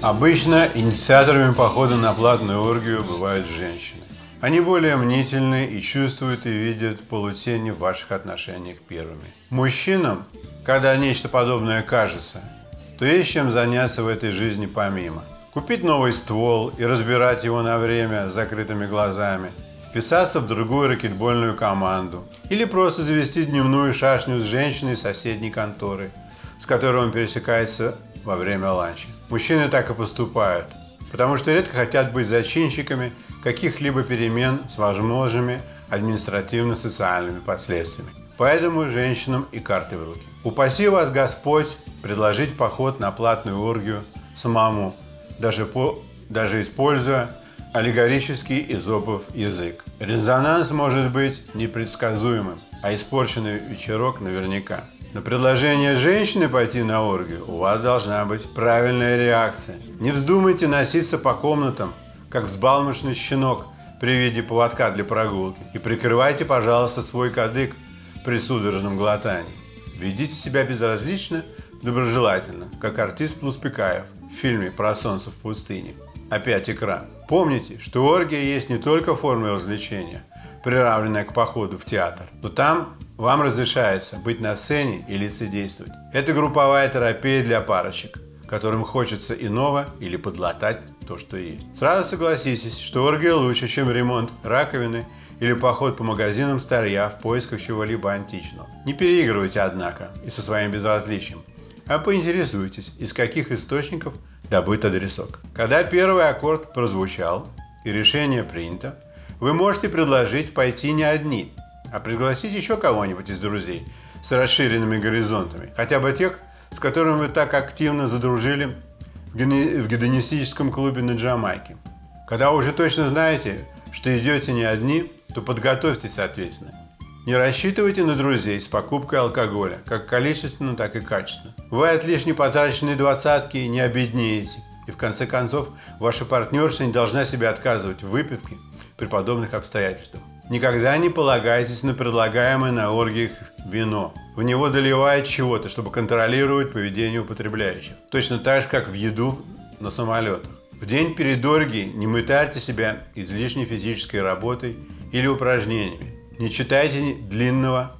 Обычно инициаторами похода на платную оргию бывают женщины. Они более мнительны и чувствуют и видят полутени в ваших отношениях первыми. Мужчинам, когда нечто подобное кажется, то есть чем заняться в этой жизни помимо. Купить новый ствол и разбирать его на время с закрытыми глазами, вписаться в другую ракетбольную команду или просто завести дневную шашню с женщиной соседней конторы, с которой он пересекается во время ланча. Мужчины так и поступают, потому что редко хотят быть зачинщиками каких-либо перемен с возможными административно-социальными последствиями. Поэтому женщинам и карты в руки. Упаси вас Господь предложить поход на платную оргию самому, даже, по, даже используя аллегорический изопов язык. Резонанс может быть непредсказуемым, а испорченный вечерок наверняка. На предложение женщины пойти на оргию у вас должна быть правильная реакция. Не вздумайте носиться по комнатам, как взбалмошный щенок при виде поводка для прогулки. И прикрывайте, пожалуйста, свой кадык при судорожном глотании. Ведите себя безразлично, доброжелательно, как артист Луспекаев в фильме «Про солнце в пустыне». Опять экран. Помните, что оргия есть не только форма развлечения, приравненная к походу в театр, но там вам разрешается быть на сцене и лицедействовать. Это групповая терапия для парочек, которым хочется иного или подлатать то, что есть. Сразу согласитесь, что оргия лучше, чем ремонт раковины или поход по магазинам старья в поисках чего-либо античного. Не переигрывайте, однако, и со своим безразличием, а поинтересуйтесь, из каких источников добыт адресок. Когда первый аккорд прозвучал и решение принято, вы можете предложить пойти не одни, а пригласить еще кого-нибудь из друзей с расширенными горизонтами, хотя бы тех, с которыми вы так активно задружили в гедонистическом клубе на Джамайке. Когда уже точно знаете, что идете не одни, то подготовьтесь соответственно. Не рассчитывайте на друзей с покупкой алкоголя, как количественно, так и качественно. Вы от лишней потраченной двадцатки не обеднеете. И в конце концов, ваша партнерша не должна себе отказывать в выпивке при подобных обстоятельствах. Никогда не полагайтесь на предлагаемое на оргиях вино. В него доливают чего-то, чтобы контролировать поведение употребляющих. Точно так же, как в еду на самолетах. В день перед оргией не мытарьте себя излишней физической работой или упражнениями. Не читайте длинного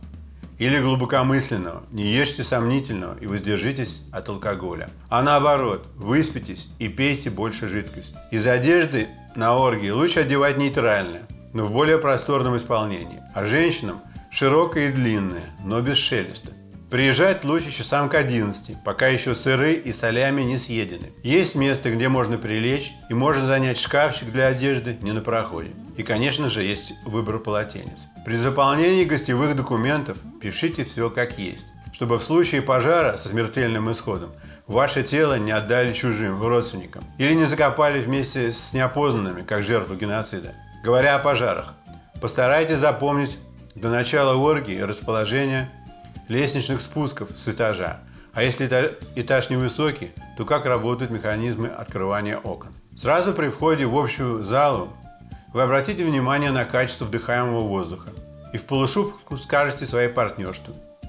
или глубокомысленного, не ешьте сомнительного и воздержитесь от алкоголя. А наоборот, выспитесь и пейте больше жидкости. Из одежды на оргии лучше одевать нейтральное, но в более просторном исполнении. А женщинам широкое и длинное, но без шелеста. Приезжать лучше часам к 11, пока еще сыры и солями не съедены. Есть место, где можно прилечь и можно занять шкафчик для одежды не на проходе. И, конечно же, есть выбор полотенец. При заполнении гостевых документов пишите все как есть, чтобы в случае пожара со смертельным исходом ваше тело не отдали чужим родственникам или не закопали вместе с неопознанными, как жертву геноцида. Говоря о пожарах, постарайтесь запомнить до начала оргии расположение лестничных спусков с этажа. А если эта- этаж невысокий, то как работают механизмы открывания окон. Сразу при входе в общую залу вы обратите внимание на качество вдыхаемого воздуха и в полушубку скажете своей партнерше,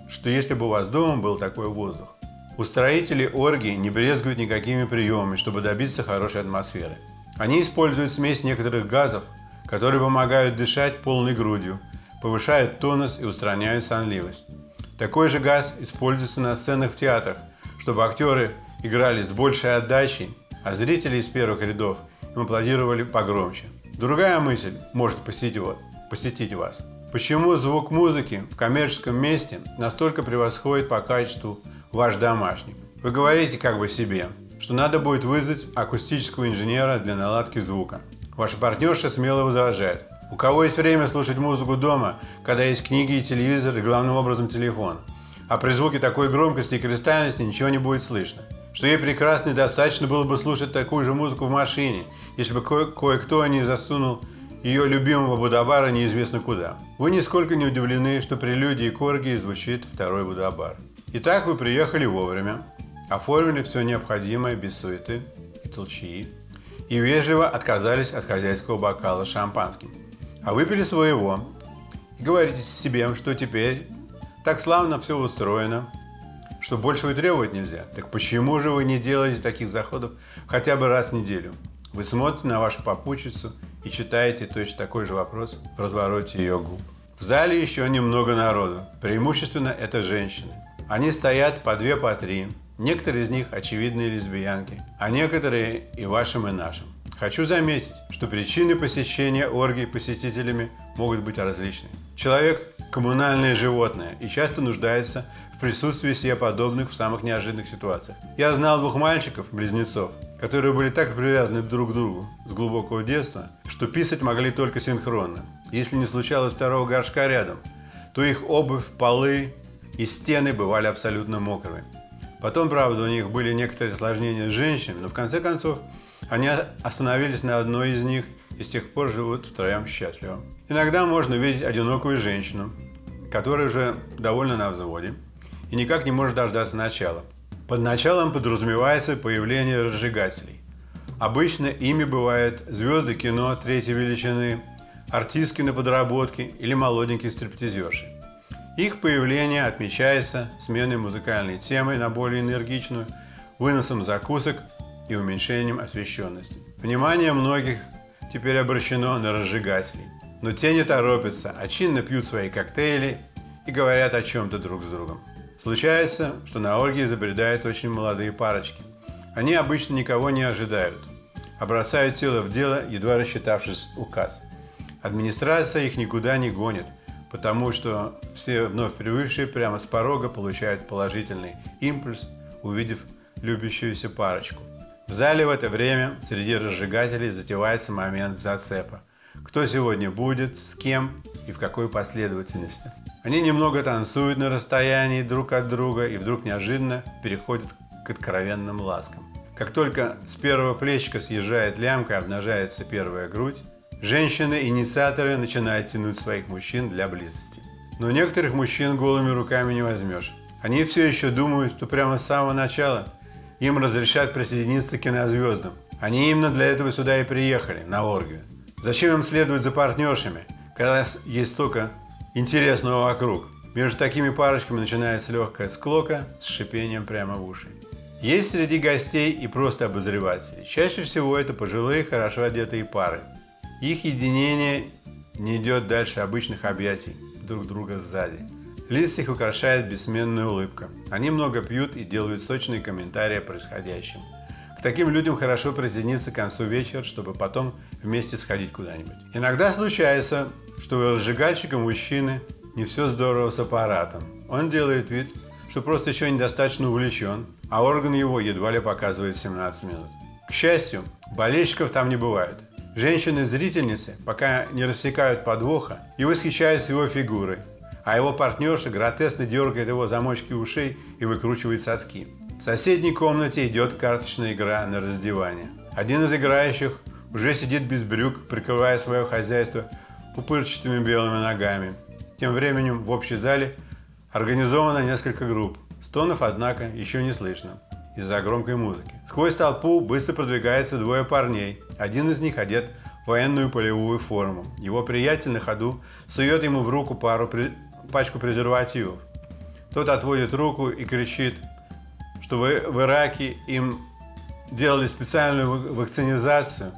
что если бы у вас дома был такой воздух. Устроители оргии не брезгуют никакими приемами, чтобы добиться хорошей атмосферы. Они используют смесь некоторых газов, которые помогают дышать полной грудью, повышают тонус и устраняют сонливость. Такой же газ используется на сценах в театрах, чтобы актеры играли с большей отдачей, а зрители из первых рядов им аплодировали погромче. Другая мысль может посетить, его- посетить вас. Почему звук музыки в коммерческом месте настолько превосходит по качеству ваш домашний? Вы говорите как бы себе, что надо будет вызвать акустического инженера для наладки звука. Ваша партнерша смело возражает. У кого есть время слушать музыку дома, когда есть книги и телевизор, и главным образом телефон? А при звуке такой громкости и кристальности ничего не будет слышно. Что ей прекрасно и достаточно было бы слушать такую же музыку в машине, если бы кое- кое-кто не засунул ее любимого Будабара неизвестно куда. Вы нисколько не удивлены, что прелюдии к оргии звучит второй Будабар. Итак, вы приехали вовремя, оформили все необходимое без суеты и толчии, и вежливо отказались от хозяйского бокала шампанским. А выпили своего И говорите себе, что теперь так славно все устроено, что больше вы требовать нельзя. Так почему же вы не делаете таких заходов хотя бы раз в неделю? Вы смотрите на вашу попутчицу и читаете точно такой же вопрос в развороте ее губ. В зале еще немного народу. Преимущественно это женщины. Они стоят по две, по три. Некоторые из них очевидные лесбиянки, а некоторые и вашим, и нашим. Хочу заметить, что причины посещения оргий посетителями могут быть различны. Человек – коммунальное животное и часто нуждается в присутствии себе подобных в самых неожиданных ситуациях. Я знал двух мальчиков, близнецов, которые были так привязаны друг к другу с глубокого детства, что писать могли только синхронно. Если не случалось второго горшка рядом, то их обувь, полы и стены бывали абсолютно мокрыми. Потом, правда, у них были некоторые осложнения с женщинами, но в конце концов они остановились на одной из них и с тех пор живут втроем счастливо. Иногда можно видеть одинокую женщину, которая уже довольно на взводе и никак не может дождаться начала. Под началом подразумевается появление разжигателей. Обычно ими бывают звезды кино третьей величины, артистки на подработке или молоденькие стриптизерши. Их появление отмечается сменой музыкальной темы на более энергичную, выносом закусок и уменьшением освещенности. Внимание многих теперь обращено на разжигателей. Но те не торопятся, а чинно пьют свои коктейли и говорят о чем-то друг с другом. Случается, что на оргии забредают очень молодые парочки. Они обычно никого не ожидают, а бросают тело в дело, едва рассчитавшись указ. Администрация их никуда не гонит – потому что все вновь прибывшие прямо с порога получают положительный импульс, увидев любящуюся парочку. В зале в это время среди разжигателей затевается момент зацепа. Кто сегодня будет, с кем и в какой последовательности. Они немного танцуют на расстоянии друг от друга и вдруг неожиданно переходят к откровенным ласкам. Как только с первого плечика съезжает лямка, обнажается первая грудь, Женщины-инициаторы начинают тянуть своих мужчин для близости. Но некоторых мужчин голыми руками не возьмешь. Они все еще думают, что прямо с самого начала им разрешат присоединиться к кинозвездам. Они именно для этого сюда и приехали, на оргию. Зачем им следовать за партнершами, когда есть столько интересного вокруг? Между такими парочками начинается легкая склока с шипением прямо в уши. Есть среди гостей и просто обозреватели. Чаще всего это пожилые, хорошо одетые пары – их единение не идет дальше обычных объятий друг друга сзади. Лиц их украшает бессменная улыбка. Они много пьют и делают сочные комментарии о происходящем. К таким людям хорошо присоединиться к концу вечера, чтобы потом вместе сходить куда-нибудь. Иногда случается, что у разжигальщика мужчины не все здорово с аппаратом. Он делает вид, что просто еще недостаточно увлечен, а орган его едва ли показывает 17 минут. К счастью, болельщиков там не бывает. Женщины-зрительницы пока не рассекают подвоха и восхищаются его фигурой, а его партнерша гротесно дергает его замочки ушей и выкручивает соски. В соседней комнате идет карточная игра на раздевание. Один из играющих уже сидит без брюк, прикрывая свое хозяйство пупырчатыми белыми ногами. Тем временем в общей зале организовано несколько групп. Стонов, однако, еще не слышно из-за громкой музыки. Сквозь толпу быстро продвигается двое парней. Один из них одет в военную полевую форму. Его приятель на ходу сует ему в руку пару пачку презервативов. Тот отводит руку и кричит, что в, в Ираке им делали специальную вакцинизацию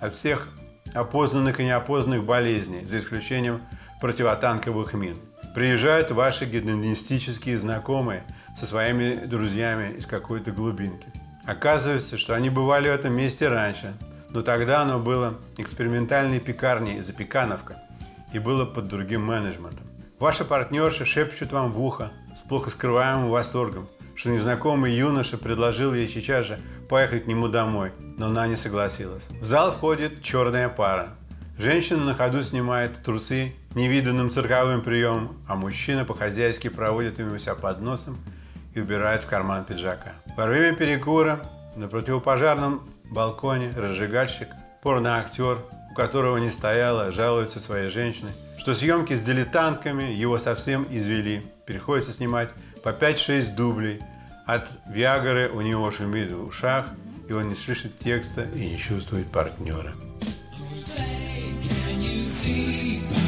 от всех опознанных и неопознанных болезней, за исключением противотанковых мин. Приезжают ваши гедонистические знакомые – со своими друзьями из какой-то глубинки. Оказывается, что они бывали в этом месте раньше, но тогда оно было экспериментальной пекарней «Запекановка» и было под другим менеджментом. Ваша партнерша шепчет вам в ухо с плохо скрываемым восторгом, что незнакомый юноша предложил ей сейчас же поехать к нему домой, но она не согласилась. В зал входит черная пара. Женщина на ходу снимает трусы невиданным цирковым приемом, а мужчина по-хозяйски проводит ему себя под носом и убирает в карман пиджака. Во время перекура на противопожарном балконе разжигальщик, порноактер, у которого не стояло, жалуется своей женщине, что съемки с дилетантками его совсем извели. Приходится снимать по 5-6 дублей. От Виагры у него шумит в ушах, и он не слышит текста и не чувствует партнера. Say, can you see